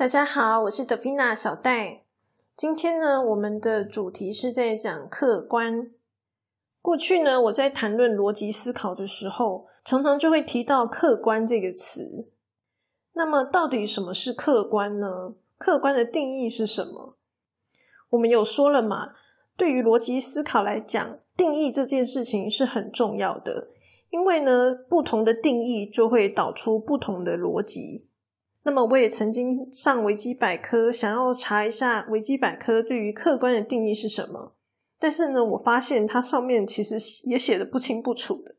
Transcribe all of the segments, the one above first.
大家好，我是德菲娜小戴。今天呢，我们的主题是在讲客观。过去呢，我在谈论逻辑思考的时候，常常就会提到“客观”这个词。那么，到底什么是客观呢？客观的定义是什么？我们有说了嘛？对于逻辑思考来讲，定义这件事情是很重要的，因为呢，不同的定义就会导出不同的逻辑。那么，我也曾经上维基百科，想要查一下维基百科对于客观的定义是什么。但是呢，我发现它上面其实也写的不清不楚的。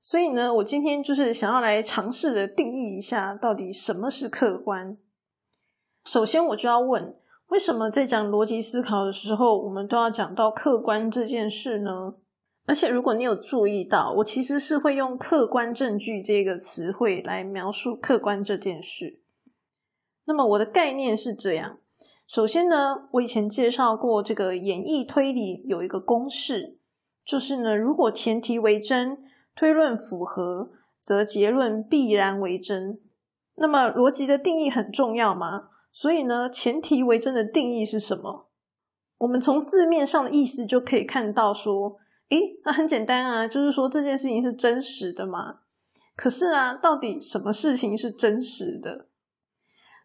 所以呢，我今天就是想要来尝试的定义一下，到底什么是客观。首先，我就要问，为什么在讲逻辑思考的时候，我们都要讲到客观这件事呢？而且，如果你有注意到，我其实是会用“客观证据”这个词汇来描述客观这件事。那么，我的概念是这样：首先呢，我以前介绍过这个演绎推理有一个公式，就是呢，如果前提为真，推论符合，则结论必然为真。那么，逻辑的定义很重要吗？所以呢，前提为真的定义是什么？我们从字面上的意思就可以看到说。诶，那很简单啊，就是说这件事情是真实的嘛。可是啊，到底什么事情是真实的？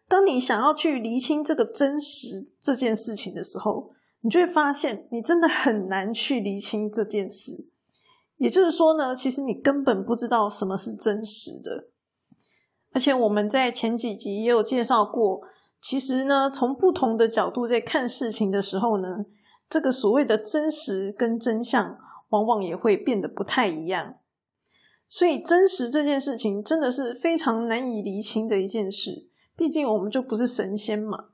当你想要去厘清这个真实这件事情的时候，你就会发现，你真的很难去厘清这件事。也就是说呢，其实你根本不知道什么是真实的。而且我们在前几集也有介绍过，其实呢，从不同的角度在看事情的时候呢，这个所谓的真实跟真相。往往也会变得不太一样，所以真实这件事情真的是非常难以厘清的一件事。毕竟我们就不是神仙嘛。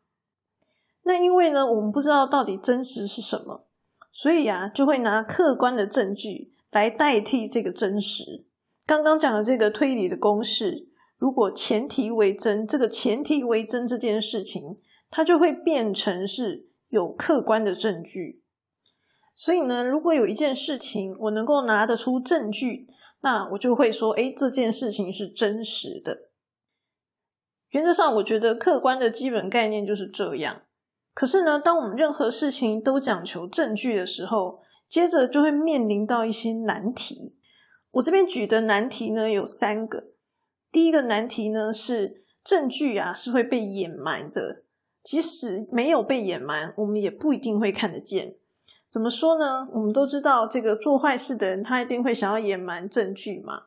那因为呢，我们不知道到底真实是什么，所以啊，就会拿客观的证据来代替这个真实。刚刚讲的这个推理的公式，如果前提为真，这个前提为真这件事情，它就会变成是有客观的证据。所以呢，如果有一件事情我能够拿得出证据，那我就会说，哎，这件事情是真实的。原则上，我觉得客观的基本概念就是这样。可是呢，当我们任何事情都讲求证据的时候，接着就会面临到一些难题。我这边举的难题呢有三个。第一个难题呢是证据啊是会被掩埋的，即使没有被掩埋，我们也不一定会看得见。怎么说呢？我们都知道，这个做坏事的人，他一定会想要隐瞒证据嘛。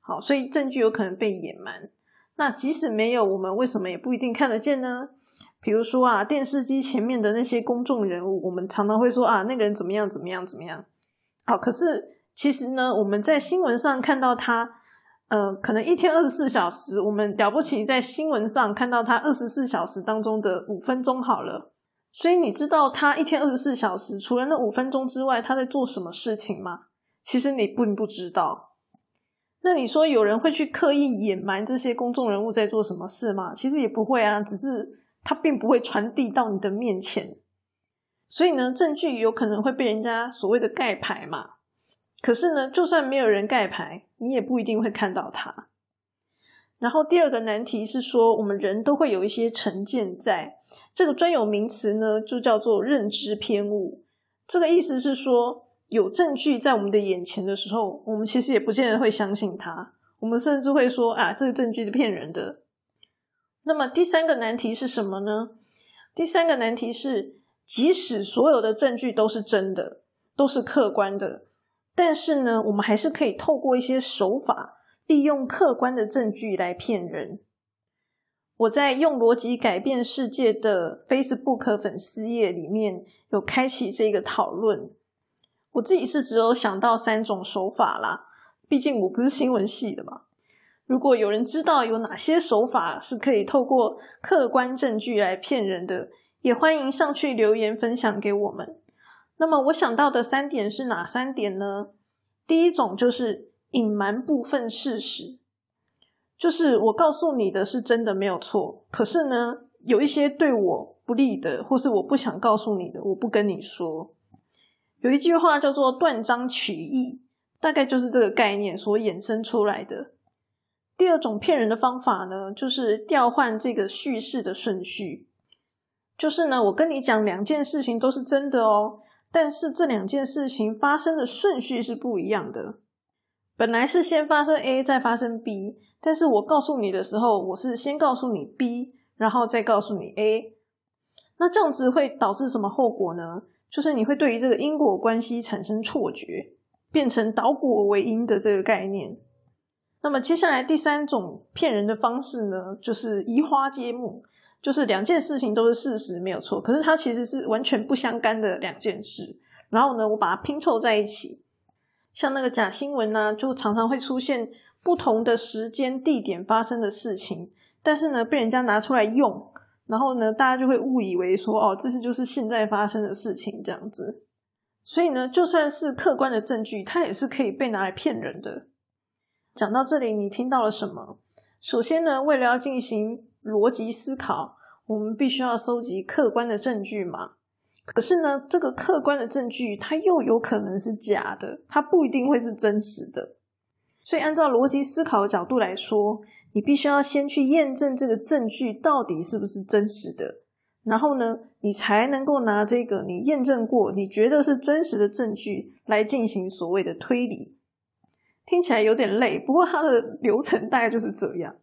好，所以证据有可能被隐瞒。那即使没有，我们为什么也不一定看得见呢？比如说啊，电视机前面的那些公众人物，我们常常会说啊，那个人怎么样怎么样怎么样。好，可是其实呢，我们在新闻上看到他，呃，可能一天二十四小时，我们了不起在新闻上看到他二十四小时当中的五分钟好了。所以你知道他一天二十四小时，除了那五分钟之外，他在做什么事情吗？其实你并不知道。那你说有人会去刻意隐瞒这些公众人物在做什么事吗？其实也不会啊，只是他并不会传递到你的面前。所以呢，证据有可能会被人家所谓的盖牌嘛。可是呢，就算没有人盖牌，你也不一定会看到他。然后第二个难题是说，我们人都会有一些成见在。这个专有名词呢，就叫做认知偏误。这个意思是说，有证据在我们的眼前的时候，我们其实也不见得会相信它。我们甚至会说啊，这个证据是骗人的。那么第三个难题是什么呢？第三个难题是，即使所有的证据都是真的，都是客观的，但是呢，我们还是可以透过一些手法，利用客观的证据来骗人。我在用逻辑改变世界的 Facebook 粉丝页里面有开启这个讨论。我自己是只有想到三种手法啦，毕竟我不是新闻系的嘛。如果有人知道有哪些手法是可以透过客观证据来骗人的，也欢迎上去留言分享给我们。那么我想到的三点是哪三点呢？第一种就是隐瞒部分事实。就是我告诉你的是真的没有错，可是呢，有一些对我不利的，或是我不想告诉你的，我不跟你说。有一句话叫做“断章取义”，大概就是这个概念所衍生出来的。第二种骗人的方法呢，就是调换这个叙事的顺序。就是呢，我跟你讲两件事情都是真的哦，但是这两件事情发生的顺序是不一样的。本来是先发生 A 再发生 B，但是我告诉你的时候，我是先告诉你 B，然后再告诉你 A。那这样子会导致什么后果呢？就是你会对于这个因果关系产生错觉，变成倒果为因的这个概念。那么接下来第三种骗人的方式呢，就是移花接木，就是两件事情都是事实没有错，可是它其实是完全不相干的两件事。然后呢，我把它拼凑在一起，像那个假新闻呢，就常常会出现不同的时间地点发生的事情，但是呢，被人家拿出来用，然后呢，大家就会误以为说，哦，这是就是现在发生的事情这样子。所以呢，就算是客观的证据，它也是可以被拿来骗人的。讲到这里，你听到了什么？首先呢，为了要进行逻辑思考，我们必须要收集客观的证据嘛。可是呢，这个客观的证据它又有可能是假的，它不一定会是真实的。所以，按照逻辑思考的角度来说，你必须要先去验证这个证据到底是不是真实的，然后呢，你才能够拿这个你验证过、你觉得是真实的证据来进行所谓的推理。听起来有点累，不过它的流程大概就是这样。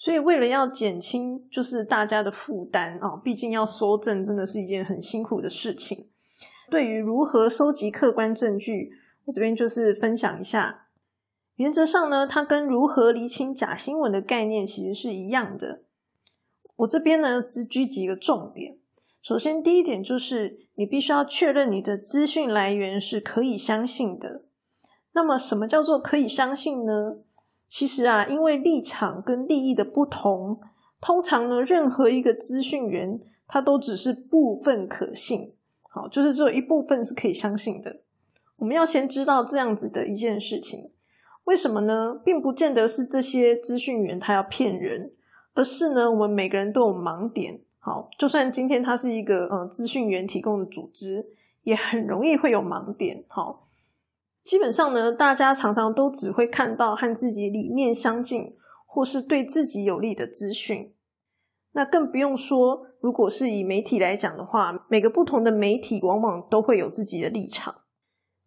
所以为了要减轻就是大家的负担啊，毕竟要收证真的是一件很辛苦的事情。对于如何收集客观证据，我这边就是分享一下。原则上呢，它跟如何厘清假新闻的概念其实是一样的。我这边呢只举几个重点。首先，第一点就是你必须要确认你的资讯来源是可以相信的。那么，什么叫做可以相信呢？其实啊，因为立场跟利益的不同，通常呢，任何一个资讯源，它都只是部分可信。好，就是只有一部分是可以相信的。我们要先知道这样子的一件事情，为什么呢？并不见得是这些资讯源他要骗人，而是呢，我们每个人都有盲点。好，就算今天它是一个呃资讯源提供的组织，也很容易会有盲点。好。基本上呢，大家常常都只会看到和自己理念相近或是对自己有利的资讯。那更不用说，如果是以媒体来讲的话，每个不同的媒体往往都会有自己的立场。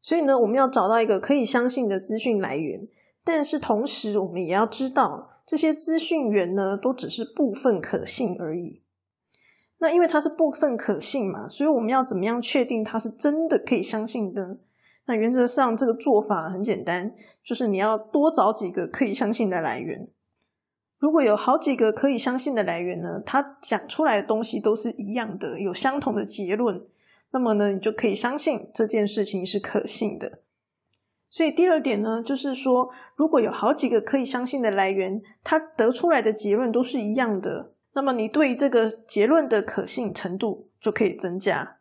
所以呢，我们要找到一个可以相信的资讯来源，但是同时我们也要知道，这些资讯源呢，都只是部分可信而已。那因为它是部分可信嘛，所以我们要怎么样确定它是真的可以相信的？那原则上，这个做法很简单，就是你要多找几个可以相信的来源。如果有好几个可以相信的来源呢，他讲出来的东西都是一样的，有相同的结论，那么呢，你就可以相信这件事情是可信的。所以第二点呢，就是说，如果有好几个可以相信的来源，他得出来的结论都是一样的，那么你对这个结论的可信程度就可以增加。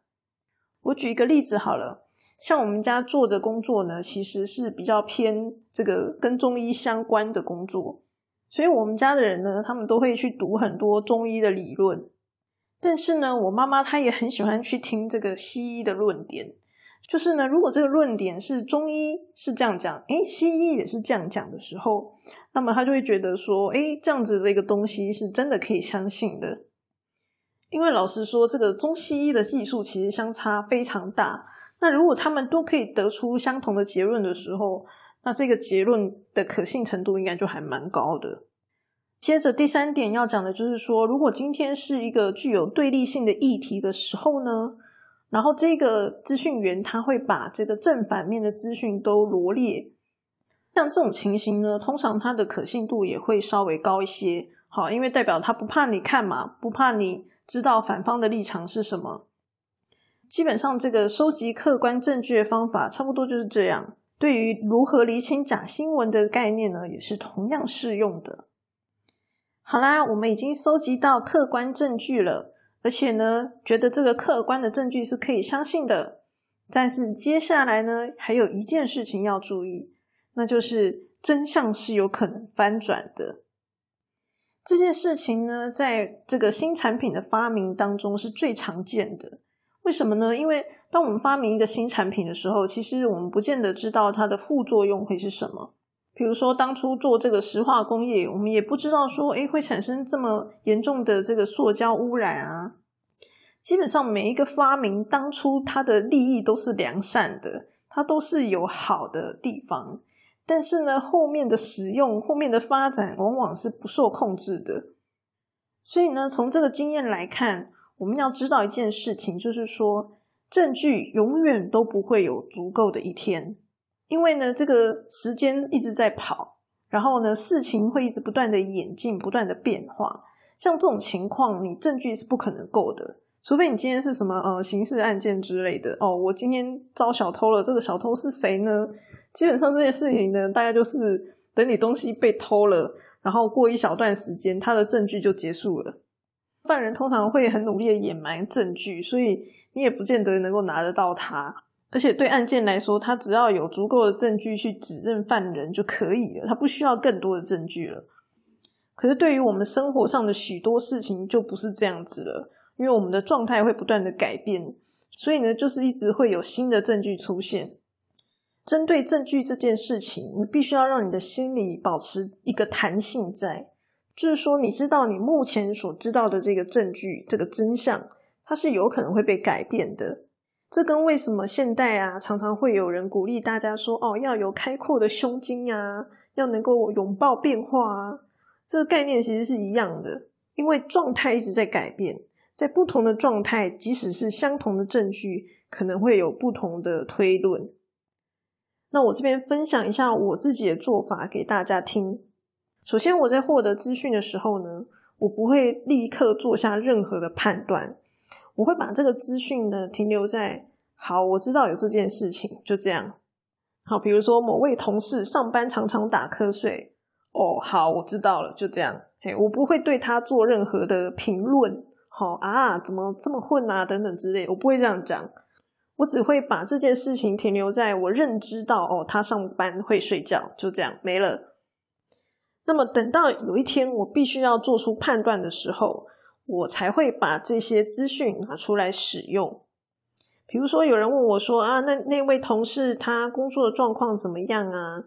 我举一个例子好了。像我们家做的工作呢，其实是比较偏这个跟中医相关的工作，所以我们家的人呢，他们都会去读很多中医的理论。但是呢，我妈妈她也很喜欢去听这个西医的论点，就是呢，如果这个论点是中医是这样讲，诶，西医也是这样讲的时候，那么他就会觉得说，诶，这样子的一个东西是真的可以相信的。因为老实说，这个中西医的技术其实相差非常大。那如果他们都可以得出相同的结论的时候，那这个结论的可信程度应该就还蛮高的。接着第三点要讲的就是说，如果今天是一个具有对立性的议题的时候呢，然后这个资讯源他会把这个正反面的资讯都罗列，像这种情形呢，通常它的可信度也会稍微高一些。好，因为代表他不怕你看嘛，不怕你知道反方的立场是什么。基本上，这个收集客观证据的方法差不多就是这样。对于如何厘清假新闻的概念呢，也是同样适用的。好啦，我们已经收集到客观证据了，而且呢，觉得这个客观的证据是可以相信的。但是接下来呢，还有一件事情要注意，那就是真相是有可能翻转的。这件事情呢，在这个新产品的发明当中是最常见的。为什么呢？因为当我们发明一个新产品的时候，其实我们不见得知道它的副作用会是什么。比如说当初做这个石化工业，我们也不知道说，哎，会产生这么严重的这个塑胶污染啊。基本上每一个发明当初它的利益都是良善的，它都是有好的地方。但是呢，后面的使用、后面的发展往往是不受控制的。所以呢，从这个经验来看，我们要知道一件事情，就是说，证据永远都不会有足够的一天，因为呢，这个时间一直在跑，然后呢，事情会一直不断的演进、不断的变化。像这种情况，你证据是不可能够的。除非你今天是什么呃刑事案件之类的哦，我今天遭小偷了，这个小偷是谁呢？基本上这件事情呢，大概就是等你东西被偷了，然后过一小段时间，他的证据就结束了。犯人通常会很努力的掩埋证据，所以你也不见得能够拿得到他。而且对案件来说，他只要有足够的证据去指认犯人就可以了，他不需要更多的证据了。可是对于我们生活上的许多事情，就不是这样子了。因为我们的状态会不断的改变，所以呢，就是一直会有新的证据出现。针对证据这件事情，你必须要让你的心理保持一个弹性在，就是说，你知道你目前所知道的这个证据，这个真相，它是有可能会被改变的。这跟为什么现代啊，常常会有人鼓励大家说，哦，要有开阔的胸襟啊，要能够拥抱变化啊，这个概念其实是一样的，因为状态一直在改变。在不同的状态，即使是相同的证据，可能会有不同的推论。那我这边分享一下我自己的做法给大家听。首先，我在获得资讯的时候呢，我不会立刻做下任何的判断，我会把这个资讯呢停留在“好，我知道有这件事情”，就这样。好，比如说某位同事上班常常打瞌睡，哦，好，我知道了，就这样。嘿，我不会对他做任何的评论。好啊，怎么这么混啊？等等之类，我不会这样讲，我只会把这件事情停留在我认知到哦，他上班会睡觉，就这样没了。那么等到有一天我必须要做出判断的时候，我才会把这些资讯拿出来使用。比如说，有人问我说啊，那那位同事他工作的状况怎么样啊？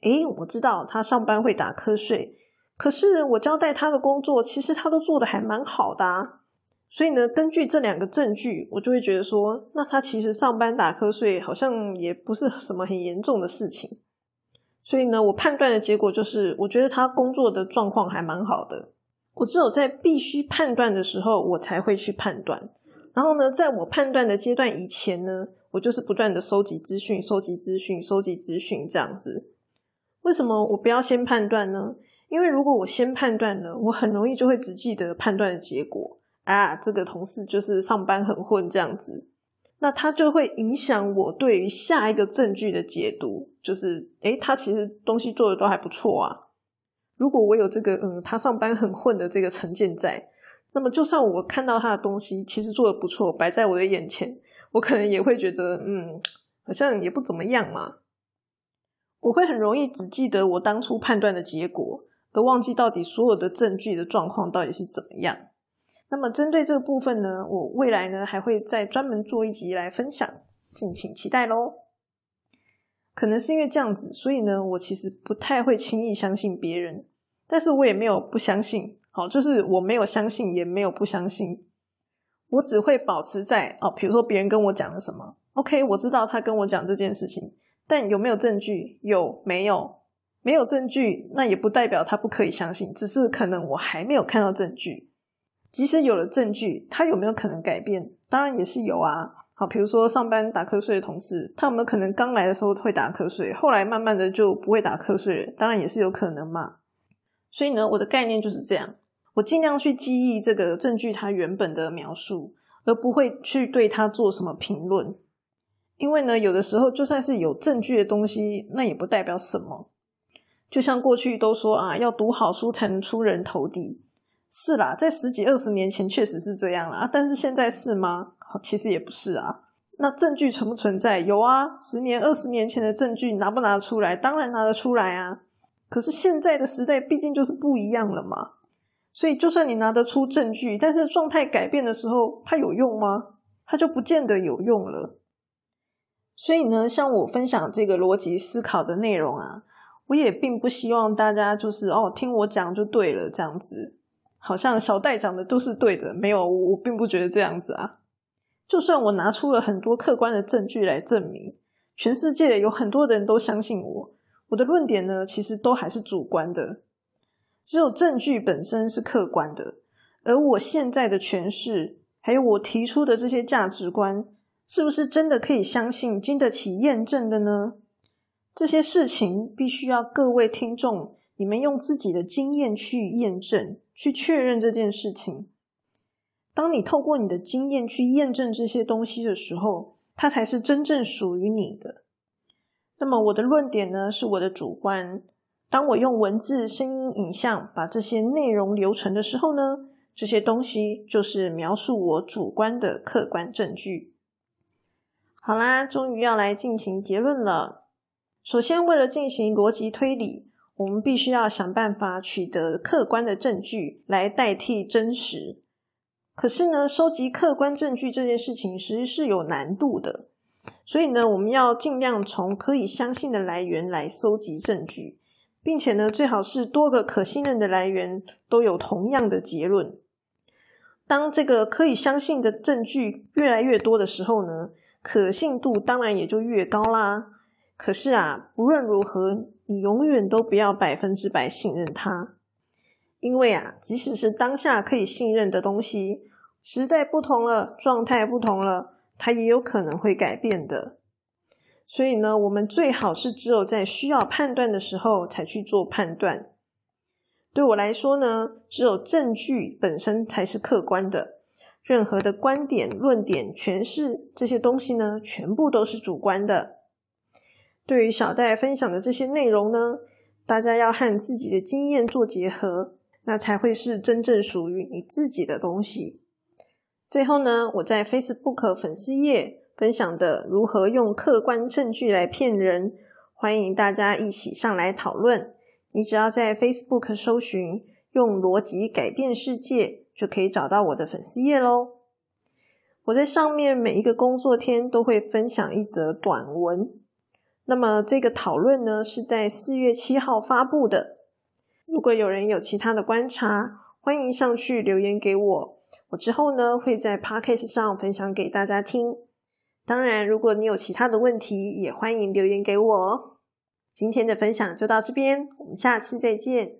诶，我知道他上班会打瞌睡。可是我交代他的工作，其实他都做的还蛮好的啊。所以呢，根据这两个证据，我就会觉得说，那他其实上班打瞌睡好像也不是什么很严重的事情。所以呢，我判断的结果就是，我觉得他工作的状况还蛮好的。我只有在必须判断的时候，我才会去判断。然后呢，在我判断的阶段以前呢，我就是不断的收集资讯、收集资讯、收集资讯这样子。为什么我不要先判断呢？因为如果我先判断了，我很容易就会只记得判断的结果啊，这个同事就是上班很混这样子，那他就会影响我对于下一个证据的解读，就是诶，他其实东西做的都还不错啊。如果我有这个嗯，他上班很混的这个成见在，那么就算我看到他的东西其实做的不错，摆在我的眼前，我可能也会觉得嗯，好像也不怎么样嘛。我会很容易只记得我当初判断的结果。而忘记到底所有的证据的状况到底是怎么样。那么针对这个部分呢，我未来呢还会再专门做一集来分享，敬请期待喽。可能是因为这样子，所以呢，我其实不太会轻易相信别人，但是我也没有不相信。好，就是我没有相信，也没有不相信，我只会保持在哦，比如说别人跟我讲了什么，OK，我知道他跟我讲这件事情，但有没有证据？有没有？没有证据，那也不代表他不可以相信，只是可能我还没有看到证据。即使有了证据，他有没有可能改变？当然也是有啊。好，比如说上班打瞌睡的同事，他有没有可能刚来的时候会打瞌睡，后来慢慢的就不会打瞌睡了？当然也是有可能嘛。所以呢，我的概念就是这样，我尽量去记忆这个证据它原本的描述，而不会去对它做什么评论。因为呢，有的时候就算是有证据的东西，那也不代表什么。就像过去都说啊，要读好书才能出人头地，是啦，在十几二十年前确实是这样啦，但是现在是吗？其实也不是啊。那证据存不存在？有啊，十年、二十年前的证据拿不拿出来？当然拿得出来啊。可是现在的时代毕竟就是不一样了嘛，所以就算你拿得出证据，但是状态改变的时候，它有用吗？它就不见得有用了。所以呢，像我分享这个逻辑思考的内容啊。我也并不希望大家就是哦听我讲就对了这样子，好像小戴讲的都是对的，没有，我并不觉得这样子啊。就算我拿出了很多客观的证据来证明，全世界有很多人都相信我，我的论点呢，其实都还是主观的。只有证据本身是客观的，而我现在的诠释，还有我提出的这些价值观，是不是真的可以相信、经得起验证的呢？这些事情必须要各位听众，你们用自己的经验去验证、去确认这件事情。当你透过你的经验去验证这些东西的时候，它才是真正属于你的。那么我的论点呢，是我的主观。当我用文字、声音、影像把这些内容留存的时候呢，这些东西就是描述我主观的客观证据。好啦，终于要来进行结论了。首先，为了进行逻辑推理，我们必须要想办法取得客观的证据来代替真实。可是呢，收集客观证据这件事情其实是有难度的，所以呢，我们要尽量从可以相信的来源来搜集证据，并且呢，最好是多个可信任的来源都有同样的结论。当这个可以相信的证据越来越多的时候呢，可信度当然也就越高啦。可是啊，无论如何，你永远都不要百分之百信任它。因为啊，即使是当下可以信任的东西，时代不同了，状态不同了，它也有可能会改变的。所以呢，我们最好是只有在需要判断的时候才去做判断。对我来说呢，只有证据本身才是客观的，任何的观点、论点、诠释这些东西呢，全部都是主观的。对于小戴分享的这些内容呢，大家要和自己的经验做结合。那才会是真正属于你自己的东西。最后呢，我在 Facebook 粉丝页分享的如何用客观证据来骗人，欢迎大家一起上来讨论。你只要在 Facebook 搜寻“用逻辑改变世界”，就可以找到我的粉丝页喽。我在上面每一个工作天都会分享一则短文。那么这个讨论呢，是在四月七号发布的。如果有人有其他的观察，欢迎上去留言给我，我之后呢会在 podcast 上分享给大家听。当然，如果你有其他的问题，也欢迎留言给我。今天的分享就到这边，我们下次再见。